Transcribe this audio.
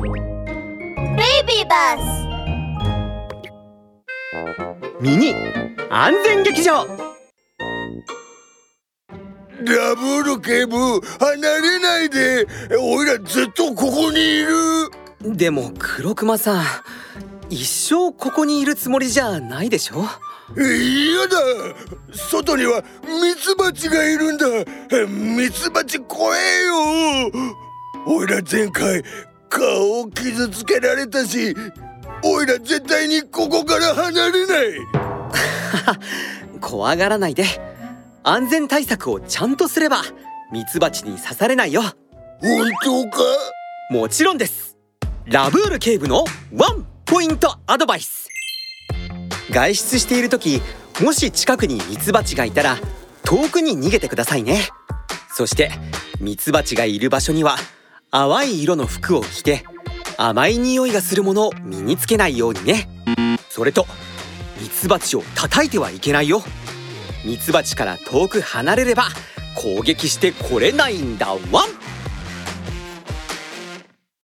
Baby bus. ミニ安全劇場。ダブル警部離れないで。おいらずっとここにいる。でも黒熊さん一生ここにいるつもりじゃないでしょ？嫌だ。外にはミツバチがいるんだ。ミツバチ怖えよ。おいら前回顔を傷つけられたしおいら絶対にここから離れない。怖がらないで。安全対策をちゃんとすればミツバチに刺されないよ。本当か？もちろんです。ラブール警部のワンポイントアドバイス。外出している時もし近くにミツバチがいたら遠くに逃げてくださいね。そしてミツバチがいる場所には淡い色の服を着て甘い匂いがするものを身につけないようにね。それとミツバチを叩いてはいけないよ。ミツバチから遠く離れれば攻撃してこれないんだ。ワン！